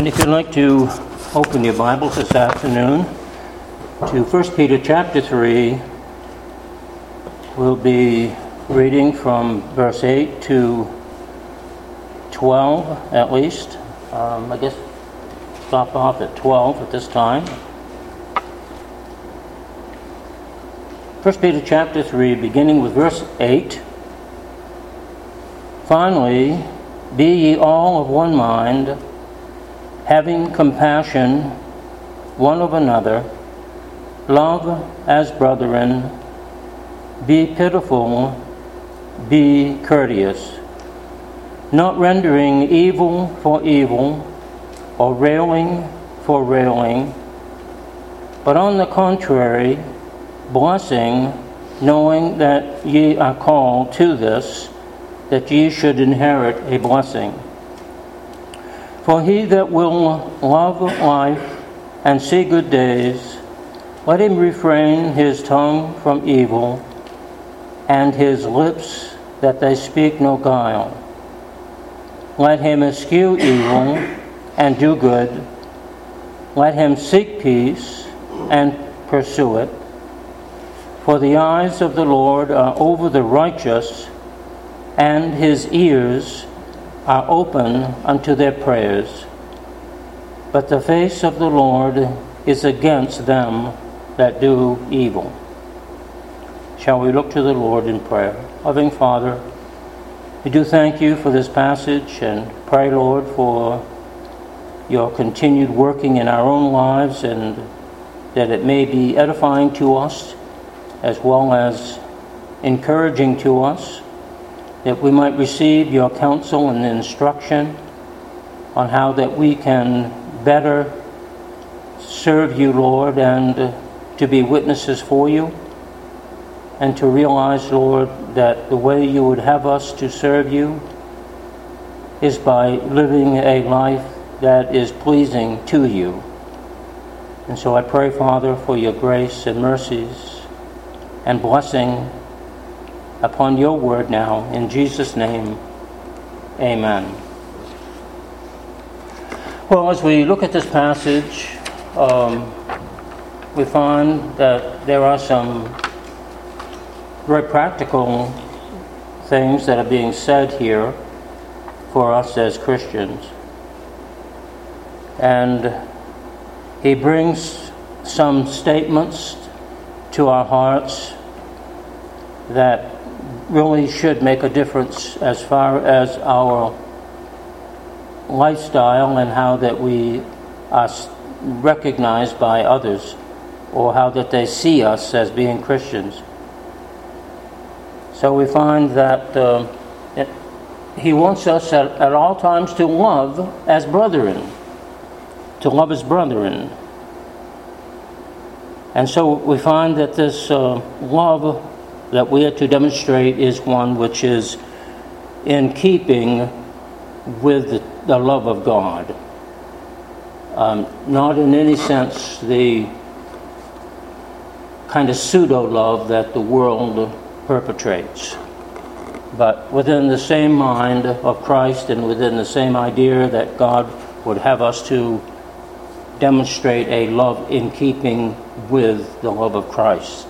And if you'd like to open your Bibles this afternoon to 1 Peter chapter 3, we'll be reading from verse 8 to 12 at least. Um, I guess stop off at 12 at this time. 1 Peter chapter 3, beginning with verse 8. Finally, be ye all of one mind, having compassion one of another, love as brethren, be pitiful, be courteous, not rendering evil for evil, or railing for railing, but on the contrary, blessing, knowing that ye are called to this, that ye should inherit a blessing. For he that will love life and see good days, let him refrain his tongue from evil, and his lips that they speak no guile. Let him eschew evil and do good. Let him seek peace and pursue it. For the eyes of the Lord are over the righteous, and his ears are open unto their prayers. But the face of the Lord is against them that do evil. Shall we look to the Lord in prayer? Loving Father, we do thank you for this passage and pray, Lord, for your continued working in our own lives and that it may be edifying to us as well as encouraging to us, that we might receive your counsel and instruction on how that we can better serve you, Lord, and to be witnesses for you, and to realize, Lord, that the way you would have us to serve you is by living a life that is pleasing to you. And so I pray, Father, for your grace and mercies and blessing upon your word now. In Jesus' name, amen. Well, as we look at this passage, um, we find that there are some very practical things that are being said here for us as Christians. And he brings some statements to our hearts that really should make a difference as far as our lifestyle and how that we are recognized by others or how that they see us as being Christians. So we find that uh, it, he wants us at, at all times to love as brethren, to love as brethren. And so we find that this uh, love that we are to demonstrate is one which is in keeping with the love of God. Um, not in any sense the kind of pseudo love that the world perpetrates, but within the same mind of Christ and within the same idea that God would have us to demonstrate a love in keeping with the love of Christ.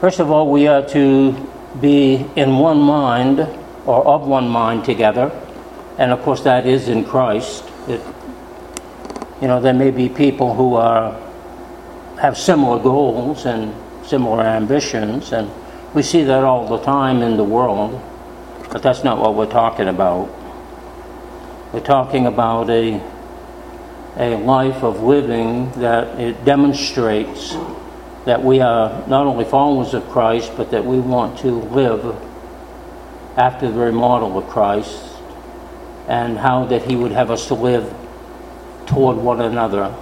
First of all, we are to be in one mind or of one mind together, and of course, that is in Christ. It, you know, there may be people who are have similar goals and similar ambitions, and we see that all the time in the world, but that's not what we're talking about. We're talking about a a life of living that it demonstrates that we are not only followers of Christ, but that we want to live after the very model of Christ and how that He would have us to live toward one another.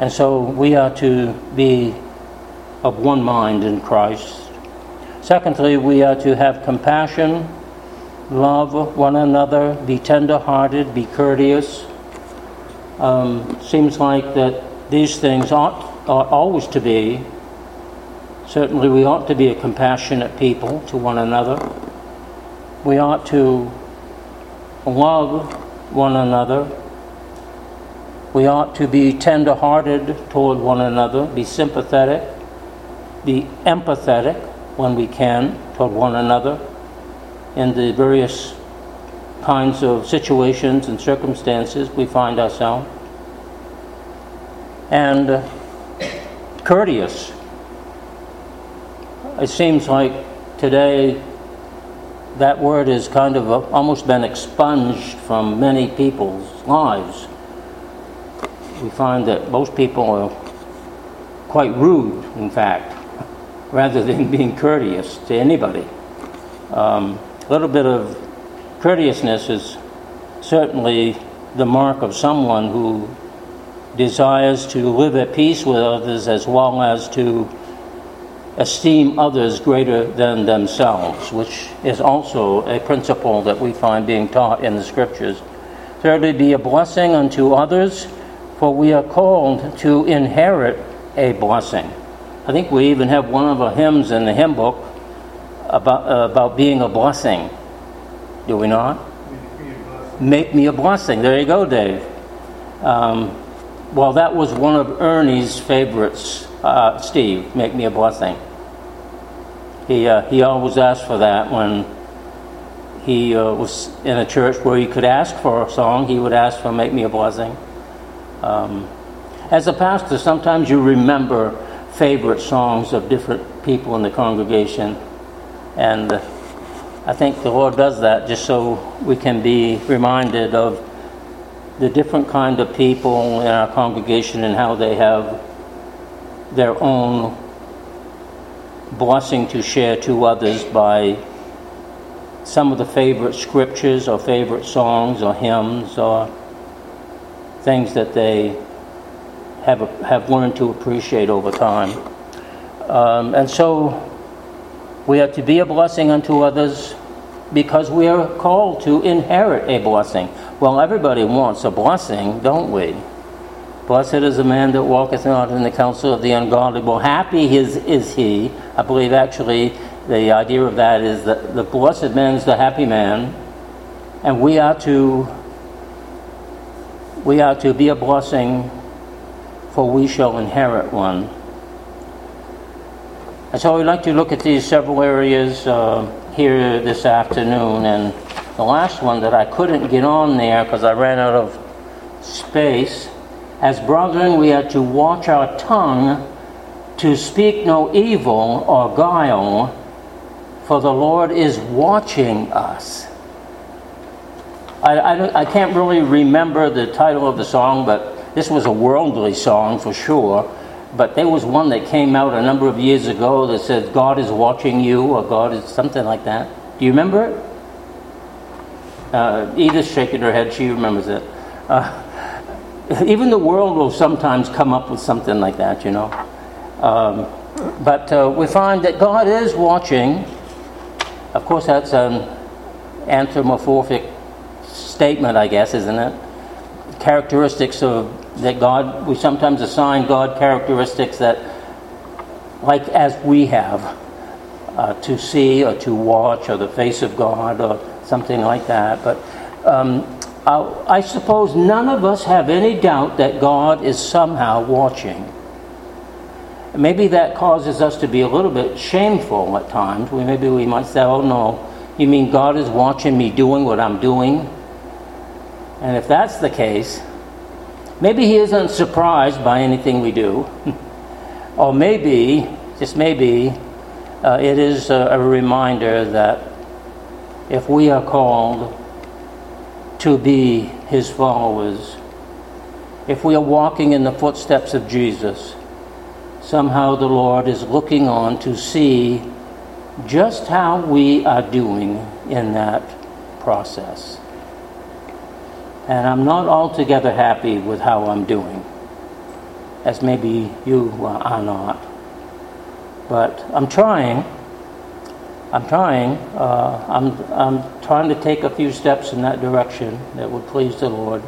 And so we are to be of one mind in Christ. Secondly, we are to have compassion, love one another, be tender hearted, be courteous um, seems like that these things ought, ought always to be. Certainly, we ought to be a compassionate people to one another. We ought to love one another. We ought to be tender hearted toward one another, be sympathetic, be empathetic when we can toward one another in the various kinds of situations and circumstances we find ourselves. And courteous. It seems like today that word has kind of almost been expunged from many people's lives. We find that most people are quite rude, in fact, rather than being courteous to anybody. Um, a little bit of courteousness is certainly the mark of someone who desires to live at peace with others as well as to esteem others greater than themselves, which is also a principle that we find being taught in the scriptures. Thirdly, be a blessing unto others, for we are called to inherit a blessing. I think we even have one of our hymns in the hymn book about, uh, about being a blessing. Do we not? Make me a blessing. There you go, Dave. Um, well, that was one of Ernie's favorites, uh, Steve, make me a blessing. He, uh, he always asked for that when he uh, was in a church where he could ask for a song, he would ask for Make Me a Blessing. Um, as a pastor, sometimes you remember favorite songs of different people in the congregation. And I think the Lord does that just so we can be reminded of the different kind of people in our congregation and how they have their own blessing to share to others by some of the favorite scriptures or favorite songs or hymns or things that they have, have learned to appreciate over time. Um, and so we are to be a blessing unto others because we are called to inherit a blessing. Well, everybody wants a blessing, don't we? Blessed is the man that walketh not in the counsel of the ungodly. Well, happy is, is he. I believe actually the idea of that is that the blessed man is the happy man, and we are to we are to be a blessing, for we shall inherit one. And so we'd like to look at these several areas uh, here this afternoon, and the last one that I couldn't get on there because I ran out of space. As brethren, we are to watch our tongue to speak no evil or guile, for the Lord is watching us. I, I, I, can't really remember the title of the song, but this was a worldly song for sure. But there was one that came out a number of years ago that said, God is watching you, or God is something like that. Do you remember it? Uh, Edith's shaking her head, she remembers it. Uh, even the world will sometimes come up with something like that, you know. Um, but uh, we find that God is watching. Of course, that's an anthropomorphic statement, I guess, isn't it? Characteristics of that God, we sometimes assign God characteristics that, like as we have, uh, to see or to watch or the face of God or something like that. But um, I, I suppose none of us have any doubt that God is somehow watching. Maybe that causes us to be a little bit shameful at times. We, maybe we might say, oh no, you mean God is watching me doing what I'm doing? And if that's the case, maybe He isn't surprised by anything we do. or maybe, just maybe, uh, it is a, a reminder that if we are called to be His followers, if we are walking in the footsteps of Jesus, somehow the Lord is looking on to see just how we are doing in that process. And I'm not altogether happy with how I'm doing, as maybe you are not. But I'm trying. I'm trying. Uh, I'm, I'm trying to take a few steps in that direction that would please the Lord,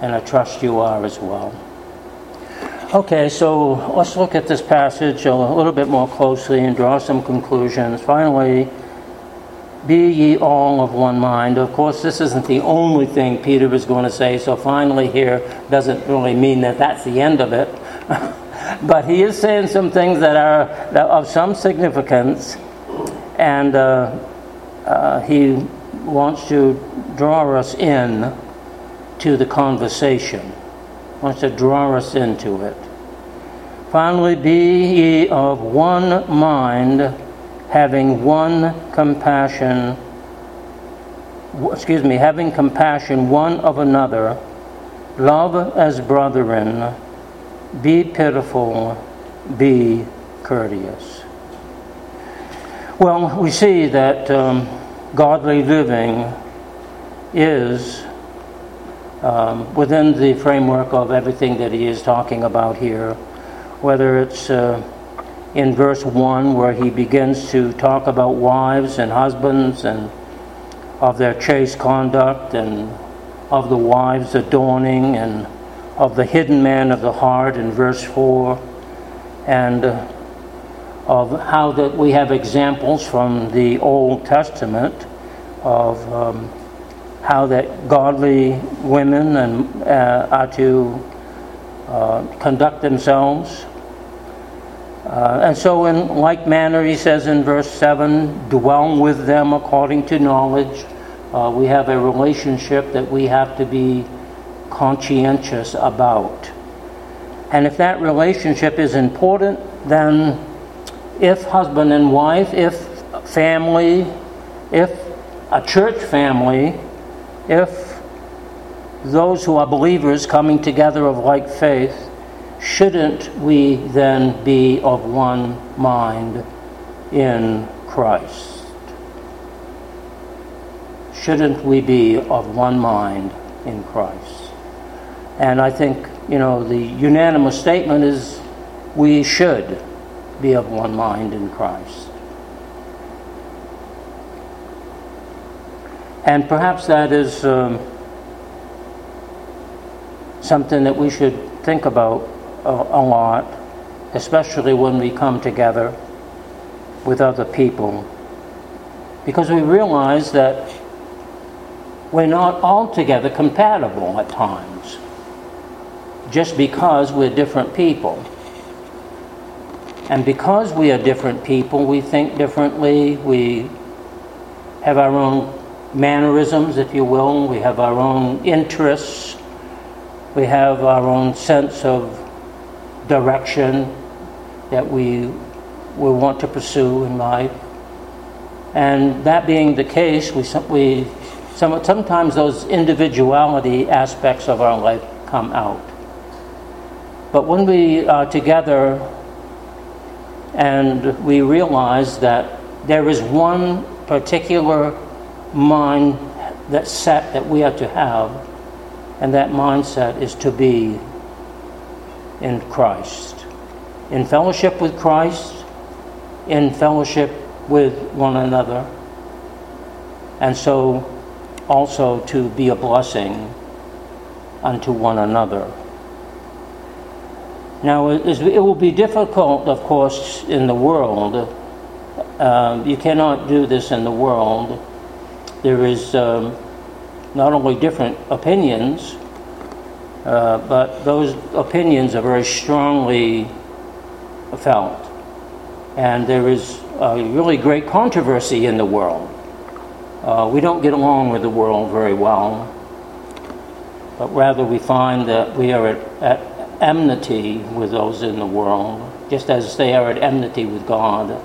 and I trust you are as well. Okay, so let's look at this passage a little bit more closely and draw some conclusions. Finally, be ye all of one mind. Of course, this isn't the only thing Peter was going to say, so finally here doesn't really mean that that's the end of it. but he is saying some things that are of some significance, and uh, uh, he wants to draw us in to the conversation, wants to draw us into it. Finally, be ye of one mind having one compassion, excuse me, having compassion one of another, love as brethren, be pitiful, be courteous. Well, we see that um, godly living is um, within the framework of everything that he is talking about here, whether it's uh, in verse 1 where he begins to talk about wives and husbands and of their chaste conduct and of the wives adorning and of the hidden man of the heart in verse 4 and uh, of how that we have examples from the Old Testament of um, how that godly women and, uh, are to uh, conduct themselves uh, and so, in like manner, he says in verse 7 dwell with them according to knowledge. Uh, we have a relationship that we have to be conscientious about. And if that relationship is important, then if husband and wife, if family, if a church family, if those who are believers coming together of like faith, shouldn't we then be of one mind in Christ? Shouldn't we be of one mind in Christ? And I think, you know, the unanimous statement is we should be of one mind in Christ. And perhaps that is um, something that we should think about a, a lot, especially when we come together with other people, because we realize that we're not altogether compatible at times, just because we're different people. And because we are different people, we think differently, we have our own mannerisms, if you will, we have our own interests, we have our own sense of direction that we, we want to pursue in life. And that being the case, we, we some, sometimes those individuality aspects of our life come out. But when we are together and we realize that there is one particular mind that set that we are to have, and that mindset is to be in Christ, in fellowship with Christ, in fellowship with one another, and so also to be a blessing unto one another. Now, it will be difficult, of course, in the world. Um, you cannot do this in the world. There is um, not only different opinions, uh, but those opinions are very strongly felt. And there is a really great controversy in the world. Uh, we don't get along with the world very well, but rather we find that we are at, at enmity with those in the world, just as they are at enmity with God.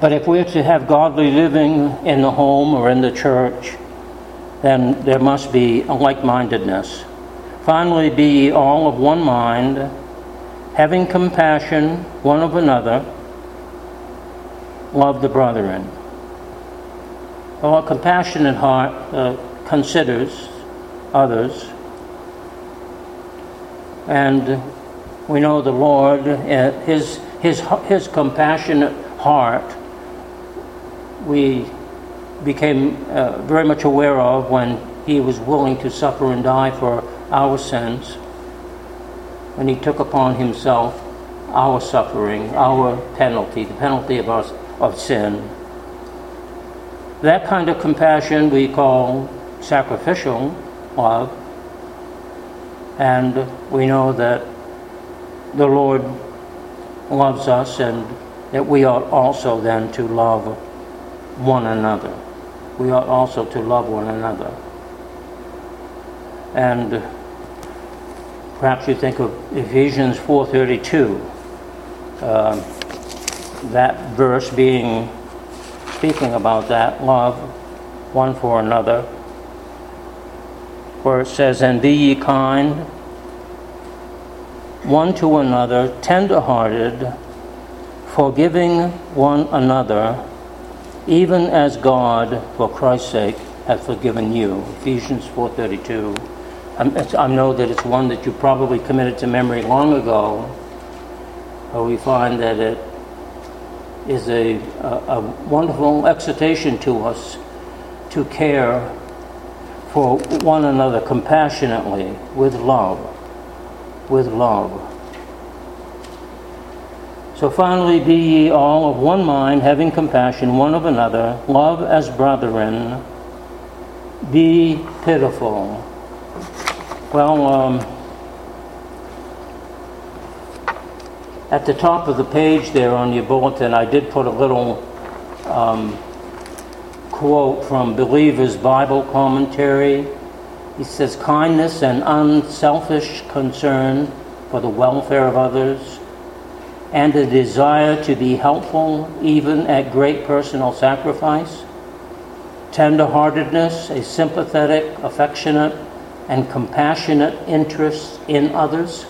But if we're to have godly living in the home or in the church, then there must be a like mindedness. Finally, be all of one mind, having compassion one of another, love the brethren. Well, a compassionate heart uh, considers others, and we know the Lord, uh, his, his, his compassionate heart, we became uh, very much aware of when he was willing to suffer and die for our sins, when he took upon himself our suffering, our penalty, the penalty of, our, of sin. That kind of compassion we call sacrificial love, and we know that the Lord loves us and that we ought also then to love one another. We ought also to love one another. And perhaps you think of Ephesians 4:32, uh, that verse being speaking about that love one for another, where it says, "And be ye kind." one to another, tender-hearted, forgiving one another, even as God, for Christ's sake, hath forgiven you. Ephesians 4.32. Um, I know that it's one that you probably committed to memory long ago, but we find that it is a, a, a wonderful exhortation to us to care for one another compassionately with love. With love. So finally, be ye all of one mind, having compassion one of another, love as brethren, be pitiful. Well, um, at the top of the page there on your bulletin, I did put a little um, quote from Believer's Bible Commentary. He says, Kindness and unselfish concern for the welfare of others, and a desire to be helpful even at great personal sacrifice, tenderheartedness, a sympathetic, affectionate, and compassionate interest in others,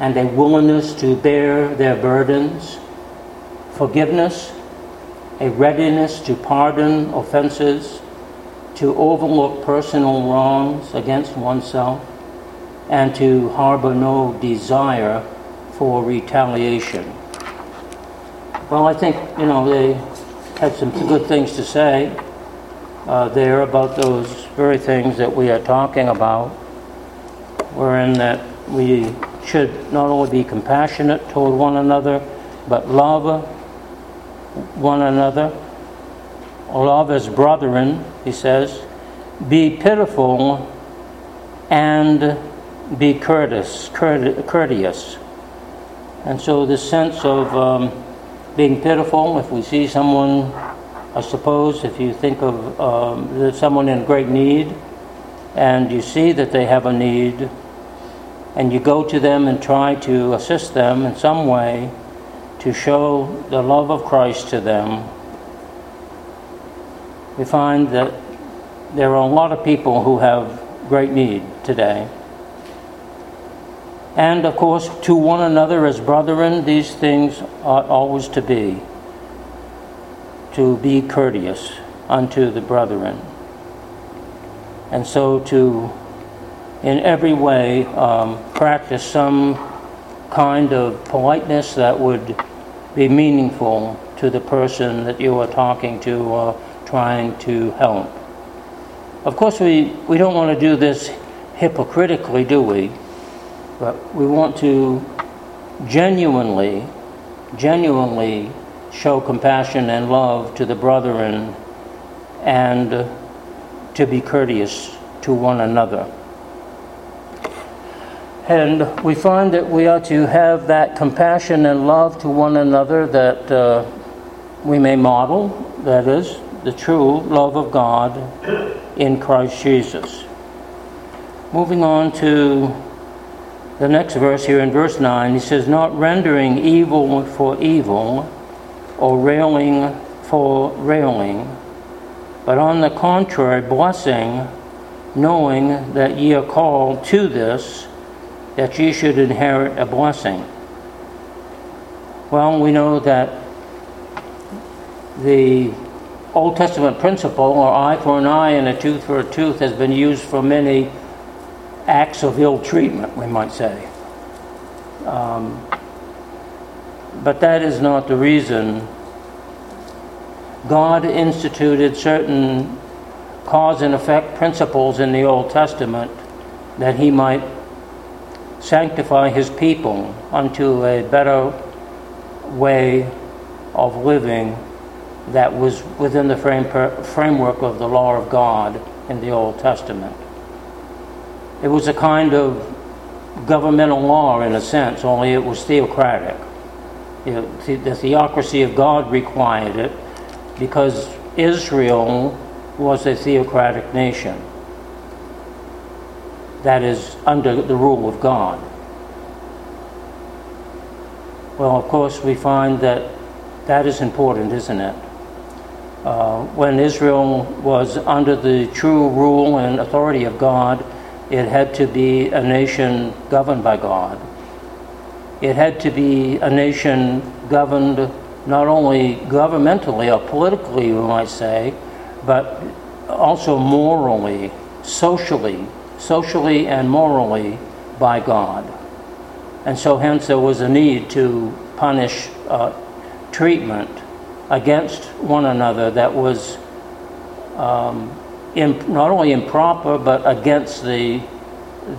and a willingness to bear their burdens, forgiveness, a readiness to pardon offenses, to overlook personal wrongs against oneself, and to harbor no desire for retaliation. Well, I think, you know, they had some good things to say uh, there about those very things that we are talking about, wherein that we should not only be compassionate toward one another, but love one another. Love as brethren, he says. Be pitiful and be courteous. courteous. And so, the sense of um, being pitiful, if we see someone I suppose if you think of um, someone in great need and you see that they have a need and you go to them and try to assist them in some way to show the love of Christ to them, we find that there are a lot of people who have great need today. And of course, to one another as brethren, these things ought always to be to be courteous unto the brethren. And so to, in every way, um, practice some kind of politeness that would be meaningful to the person that you are talking to or trying to help. Of course, we, we don't want to do this hypocritically, do we? But we want to genuinely, genuinely show compassion and love to the brethren and to be courteous to one another. And we find that we are to have that compassion and love to one another that uh, we may model, that is, the true love of God in Christ Jesus. Moving on to the next verse here in verse 9, he says, Not rendering evil for evil or railing for railing, but on the contrary, blessing, knowing that ye are called to this, that ye should inherit a blessing. Well, we know that the Old Testament principle, or eye for an eye and a tooth for a tooth, has been used for many acts of ill treatment, we might say. Um, but that is not the reason. God instituted certain cause and effect principles in the Old Testament that He might sanctify his people unto a better way of living that was within the frame, framework of the law of God in the Old Testament. It was a kind of governmental law in a sense, only it was theocratic. You know, the theocracy of God required it because Israel was a theocratic nation that is under the rule of God. Well, of course, we find that that is important, isn't it? Uh, when Israel was under the true rule and authority of God, it had to be a nation governed by God. It had to be a nation governed not only governmentally or politically, we might say, but also morally, socially, socially and morally by God. And so, hence, there was a need to punish uh, treatment against one another that was um, imp- not only improper but against the,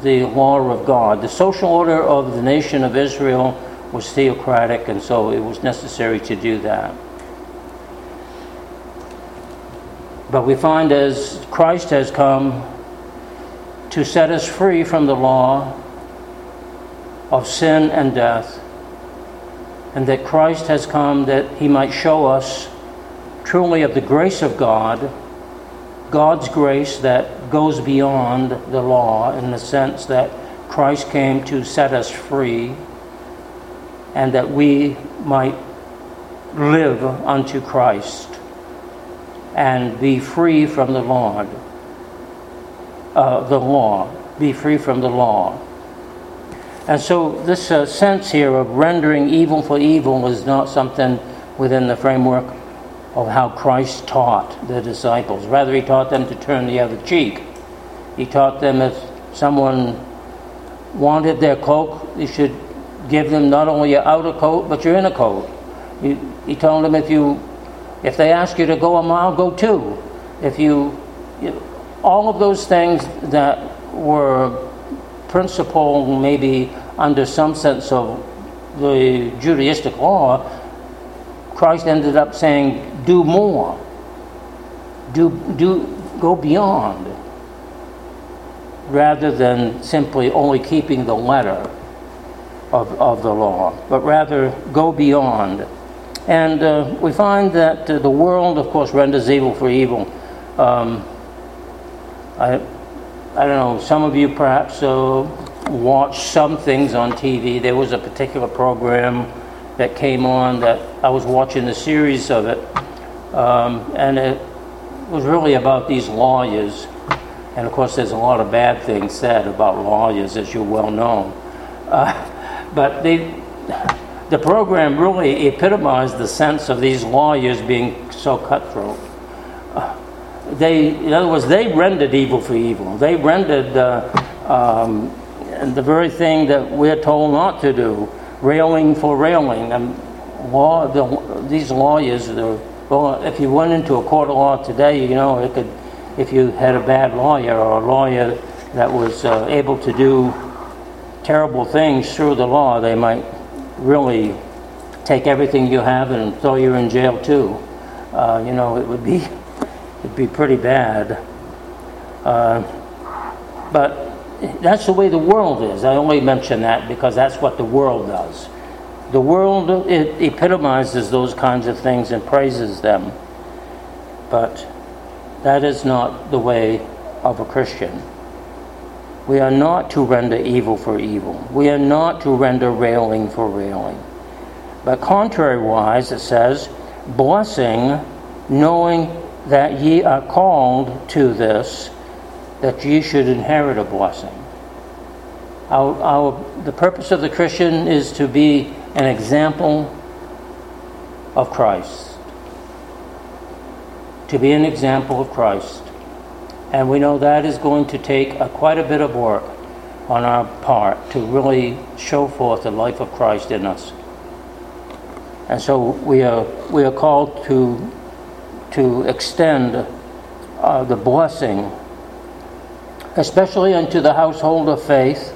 the law of God. The social order of the nation of Israel was theocratic, and so it was necessary to do that. But we find as Christ has come to set us free from the law of sin and death, and that Christ has come that he might show us truly of the grace of God God's grace that goes beyond the law in the sense that Christ came to set us free and that we might live unto Christ and be free from the Lord, uh, the law, be free from the law. And so, this uh, sense here of rendering evil for evil was not something within the framework of how Christ taught the disciples. Rather, he taught them to turn the other cheek. He taught them if someone wanted their coat, you should give them not only your outer coat, but your inner coat. He, he told them if you, if they ask you to go a mile, go two. If you, you all of those things that were principle, maybe under some sense of the Judaistic law, Christ ended up saying, do more. Do, do, go beyond. Rather than simply only keeping the letter of, of the law, but rather go beyond. And uh, we find that uh, the world, of course, renders evil for evil. Um, I, I don't know, some of you perhaps uh, watch some things on TV. There was a particular program that came on that I was watching the series of it, um, and it was really about these lawyers. And of course, there's a lot of bad things said about lawyers, as you well know. Uh, but they, the program really epitomized the sense of these lawyers being so cutthroat. Uh, they, in other words, they rendered evil for evil. They rendered uh, um, the very thing that we're told not to do railing for railing. And law, the, these lawyers, the, well, if you went into a court of law today, you know, it could, if you had a bad lawyer or a lawyer that was uh, able to do terrible things through the law, they might really take everything you have and throw you in jail too. Uh, you know, it would be it'd be pretty bad. Uh, but that's the way the world is. I only mention that because that's what the world does. The world it epitomizes those kinds of things and praises them. But that is not the way of a Christian. We are not to render evil for evil. We are not to render railing for railing. But contrariwise, it says, blessing, knowing that ye are called to this, that ye should inherit a blessing. Our, our, the purpose of the Christian is to be an example of Christ. To be an example of Christ. And we know that is going to take a, quite a bit of work on our part to really show forth the life of Christ in us. And so we are, we are called to, to extend uh, the blessing especially unto the household of faith,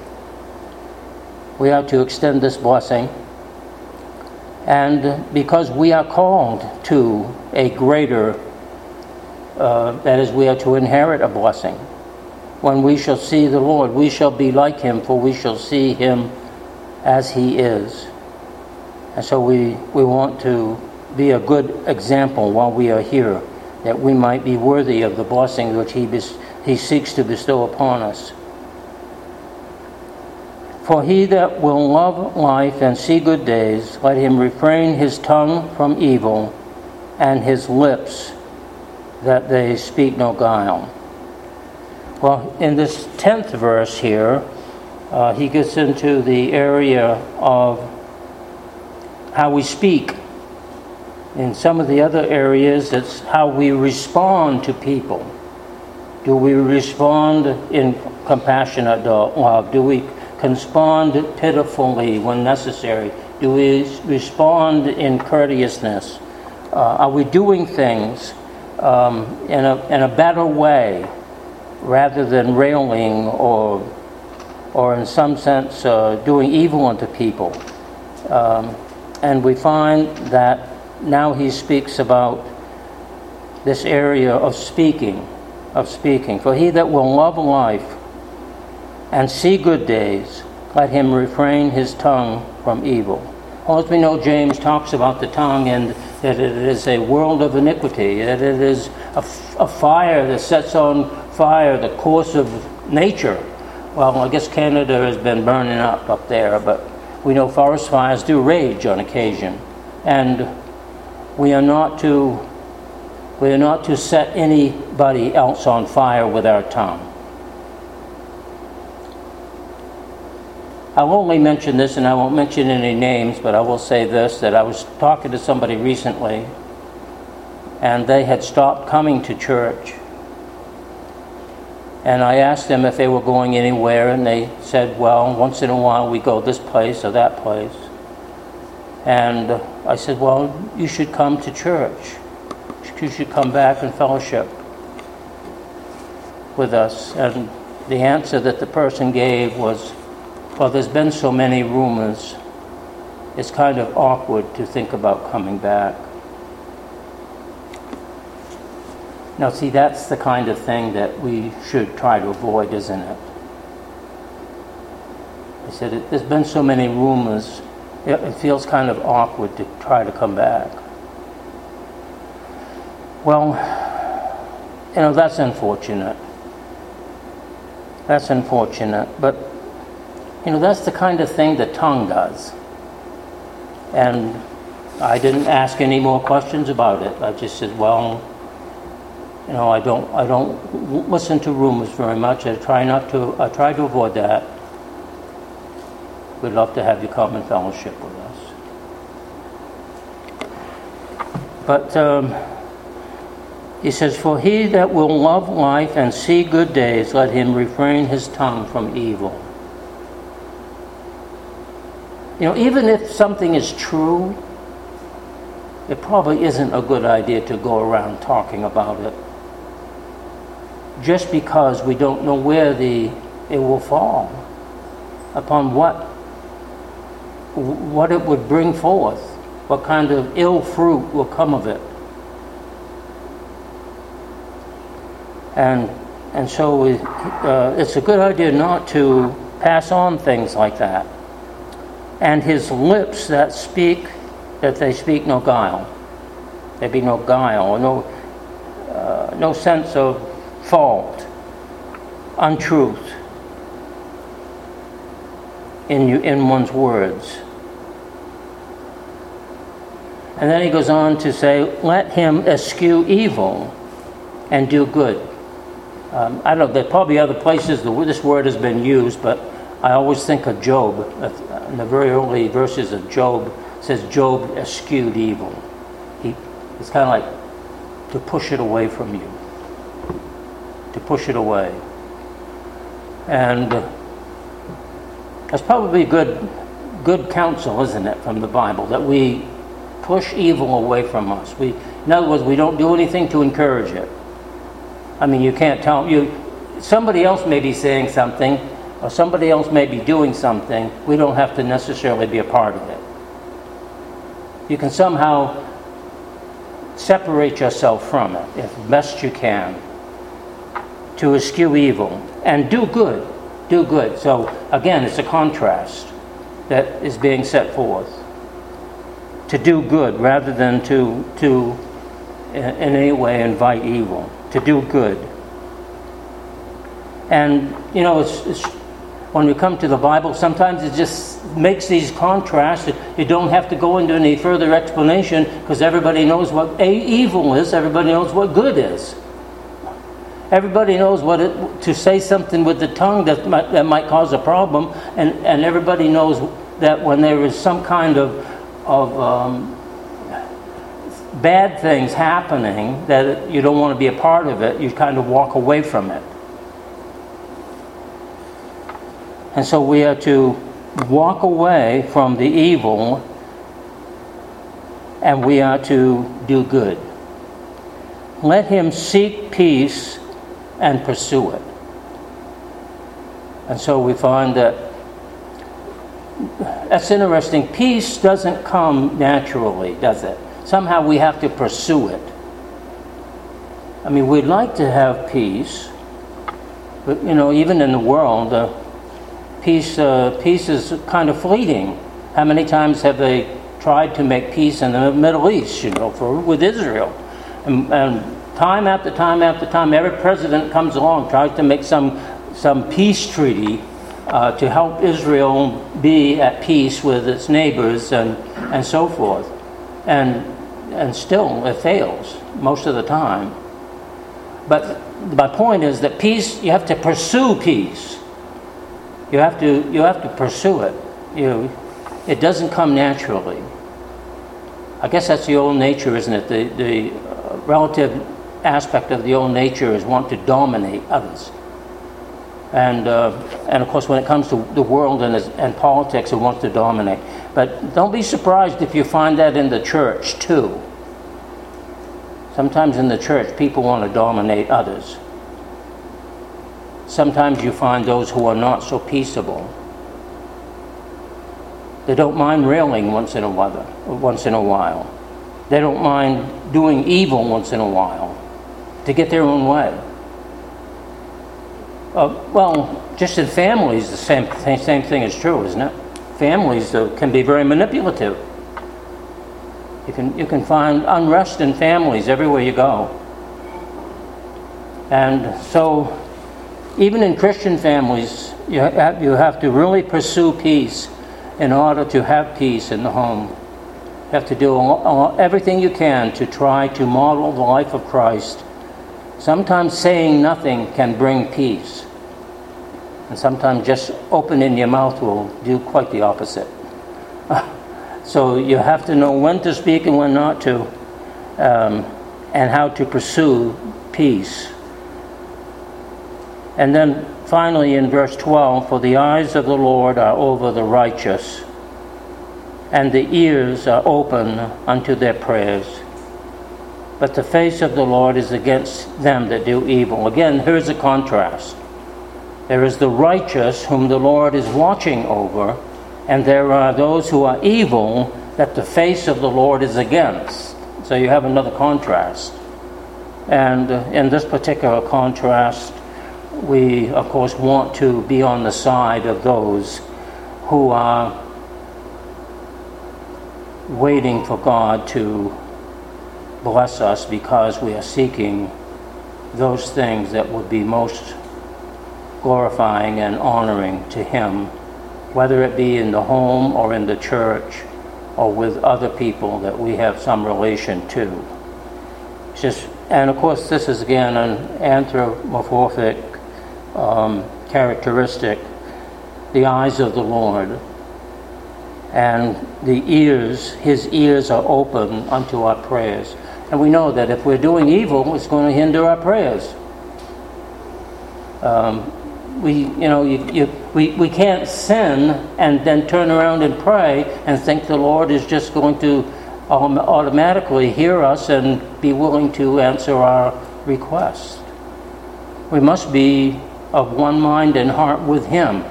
we are to extend this blessing. And because we are called to a greater, uh, that is, we are to inherit a blessing. When we shall see the Lord, we shall be like him, for we shall see him as he is. And so we, we want to be a good example while we are here, that we might be worthy of the blessing which he, bes- he seeks to bestow upon us. For he that will love life and see good days, let him refrain his tongue from evil and his lips that they speak no guile. Well, in this 10th verse here, uh, he gets into the area of how we speak. In some of the other areas, it's how we respond to people. Do we respond in compassionate love? Do we respond pitifully when necessary? Do we respond in courteousness? Uh, are we doing things um, in, a, in a better way rather than railing or, or in some sense, uh, doing evil unto people? Um, and we find that now he speaks about this area of speaking, of speaking. For he that will love life and see good days, let him refrain his tongue from evil. As we know, James talks about the tongue and that it is a world of iniquity, that it is a, a fire that sets on fire the course of nature. Well, I guess Canada has been burning up up there, but we know forest fires do rage on occasion. And we are not to we are not to set anybody else on fire with our tongue. I'll only mention this, and I won't mention any names, but I will say this that I was talking to somebody recently, and they had stopped coming to church. And I asked them if they were going anywhere, and they said, Well, once in a while we go this place or that place. And I said, Well, you should come to church. You should come back and fellowship with us. And the answer that the person gave was, well, there's been so many rumors, it's kind of awkward to think about coming back. Now, see, that's the kind of thing that we should try to avoid, isn't it? I said, there's been so many rumors, it feels kind of awkward to try to come back. Well, you know, that's unfortunate. That's unfortunate. But you know, that's the kind of thing the tongue does. And I didn't ask any more questions about it. I just said, well, you know, I don't, I don't listen to rumors very much. I try not to, I try to avoid that. We'd love to have you come and fellowship with us. But um, he says, For he that will love life and see good days, let him refrain his tongue from evil. You know, even if something is true, it probably isn't a good idea to go around talking about it. Just because we don't know where the it will fall, upon what what it would bring forth, what kind of ill fruit will come of it. And and so we, uh, it's a good idea not to pass on things like that and his lips that speak, that they speak no guile. There be no guile, no, uh, no sense of fault, untruth in, you, in one's words. And then he goes on to say, let him eschew evil and do good. Um, I don't know, there are probably other places this word has been used, but I always think of Job. In the very early verses of Job, says Job eschewed evil. He, it's kind of like to push it away from you, to push it away. And uh, that's probably good, good counsel, isn't it, from the Bible, that we push evil away from us. We, in other words, we don't do anything to encourage it. I mean, you can't tell you. Somebody else may be saying something, or somebody else may be doing something, we don't have to necessarily be a part of it. You can somehow separate yourself from it, if best you can, to eschew evil and do good. Do good. So, again, it's a contrast that is being set forth. To do good rather than to, to in any way invite evil. To do good. And, you know, it's, it's when you come to the Bible, sometimes it just makes these contrasts. You don't have to go into any further explanation because everybody knows what evil is, everybody knows what good is. Everybody knows what it, to say something with the tongue that might, that might cause a problem, and, and everybody knows that when there is some kind of, of um, bad things happening, that you don't want to be a part of it, you kind of walk away from it. And so we are to walk away from the evil and we are to do good. Let him seek peace and pursue it. And so we find that that's interesting. Peace doesn't come naturally, does it? Somehow we have to pursue it. I mean, we'd like to have peace, but you know, even in the world, uh, peace, uh, peace is kind of fleeting. How many times have they tried to make peace in the Middle East, you know, for, with Israel? And, and time after time after time, every president comes along, tries to make some, some peace treaty uh, to help Israel be at peace with its neighbors and, and so forth. And, and still, it fails most of the time. But my point is that peace, you have to pursue peace. You have to, you have to pursue it. You, it doesn't come naturally. I guess that's the old nature, isn't it? The, the uh, relative aspect of the old nature is want to dominate others. And, uh, and of course, when it comes to the world and, and politics, it wants to dominate. But don't be surprised if you find that in the church, too. Sometimes in the church, people want to dominate others. Sometimes you find those who are not so peaceable. They don't mind railing once in a while. Once in a while. They don't mind doing evil once in a while to get their own way. Uh, well, just in families, the same, same thing is true, isn't it? Families uh, can be very manipulative. You can, you can find unrest in families everywhere you go. And so even in Christian families, you have, you have to really pursue peace in order to have peace in the home. You have to do everything you can to try to model the life of Christ. Sometimes saying nothing can bring peace. And sometimes just opening your mouth will do quite the opposite. so you have to know when to speak and when not to, um, and how to pursue peace. And then finally in verse 12, for the eyes of the Lord are over the righteous, and the ears are open unto their prayers. But the face of the Lord is against them that do evil. Again, here's a contrast. There is the righteous whom the Lord is watching over, and there are those who are evil that the face of the Lord is against. So you have another contrast. And uh, in this particular contrast, we, of course, want to be on the side of those who are waiting for God to bless us because we are seeking those things that would be most glorifying and honoring to Him, whether it be in the home or in the church or with other people that we have some relation to. Just, and of course, this is again an anthropomorphic um, characteristic the eyes of the Lord, and the ears, his ears are open unto our prayers. And we know that if we're doing evil, it's going to hinder our prayers. Um, we, you know, you, you, we, we can't sin and then turn around and pray and think the Lord is just going to automatically hear us and be willing to answer our requests. We must be of one mind and heart with Him,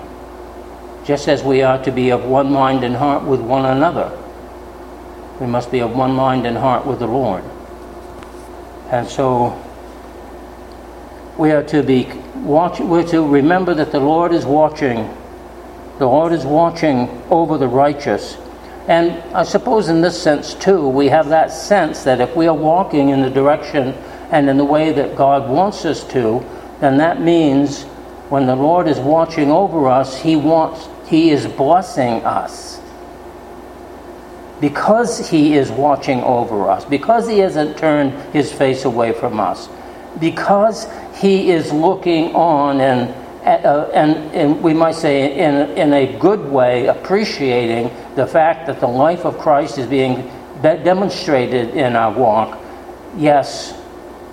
just as we are to be of one mind and heart with one another. We must be of one mind and heart with the Lord. And so we are to be watch, we're to remember that the Lord is watching. The Lord is watching over the righteous. And I suppose in this sense too, we have that sense that if we are walking in the direction and in the way that God wants us to, then that means when the Lord is watching over us, He wants He is blessing us. Because He is watching over us, because He hasn't turned His face away from us, because He is looking on and uh, and, and we might say in, in a good way appreciating the fact that the life of Christ is being demonstrated in our walk, yes,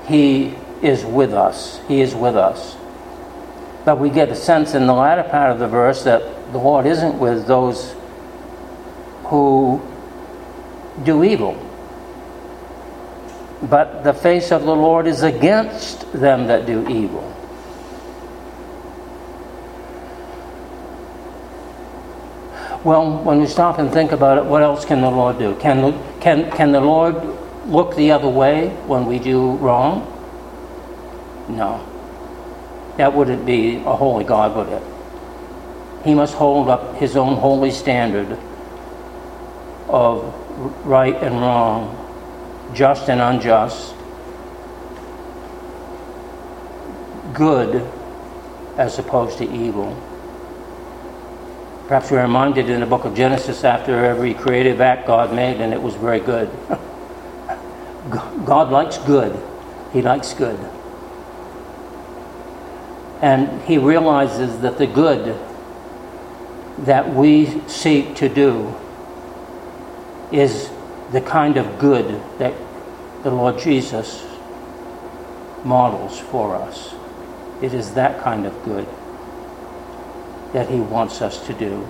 He is with us. He is with us. But we get a sense in the latter part of the verse that the Lord isn't with those who do evil. But the face of the Lord is against them that do evil. Well, when we stop and think about it, what else can the Lord do? Can, can, can the Lord look the other way when we do wrong? No. That wouldn't be a holy God, would it? He must hold up his own holy standard of right and wrong, just and unjust, good as opposed to evil. Perhaps we're reminded in the book of Genesis after every creative act God made, and it was very good. God likes good, He likes good. And He realizes that the good that we seek to do is the kind of good that the Lord Jesus models for us. It is that kind of good that He wants us to do.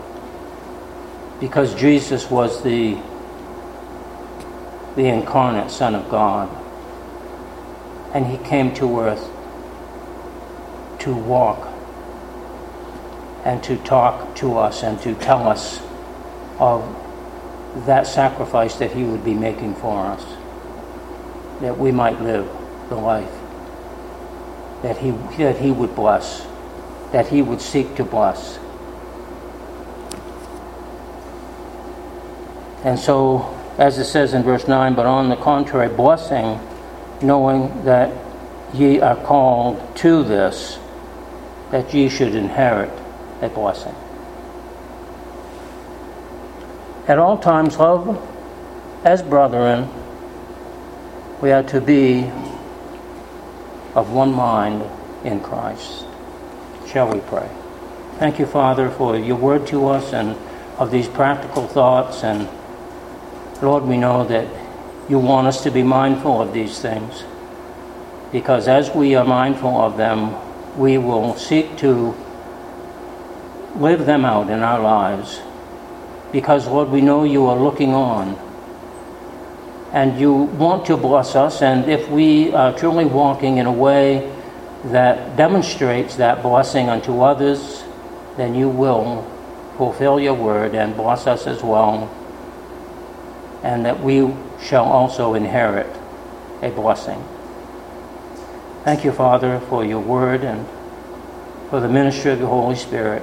Because Jesus was the, the incarnate Son of God. And He came to earth to walk and to talk to us and to tell us of that sacrifice that He would be making for us, that we might live the life that He, that he would bless that he would seek to bless. And so, as it says in verse 9, but on the contrary, blessing, knowing that ye are called to this, that ye should inherit a blessing. At all times, love as brethren, we are to be of one mind in Christ. Shall we pray? Thank you, Father, for your word to us and of these practical thoughts. And Lord, we know that you want us to be mindful of these things because as we are mindful of them, we will seek to live them out in our lives. Because, Lord, we know you are looking on and you want to bless us. And if we are truly walking in a way that demonstrates that blessing unto others, then you will fulfill your word and bless us as well, and that we shall also inherit a blessing. Thank you, Father, for your word and for the ministry of the Holy Spirit.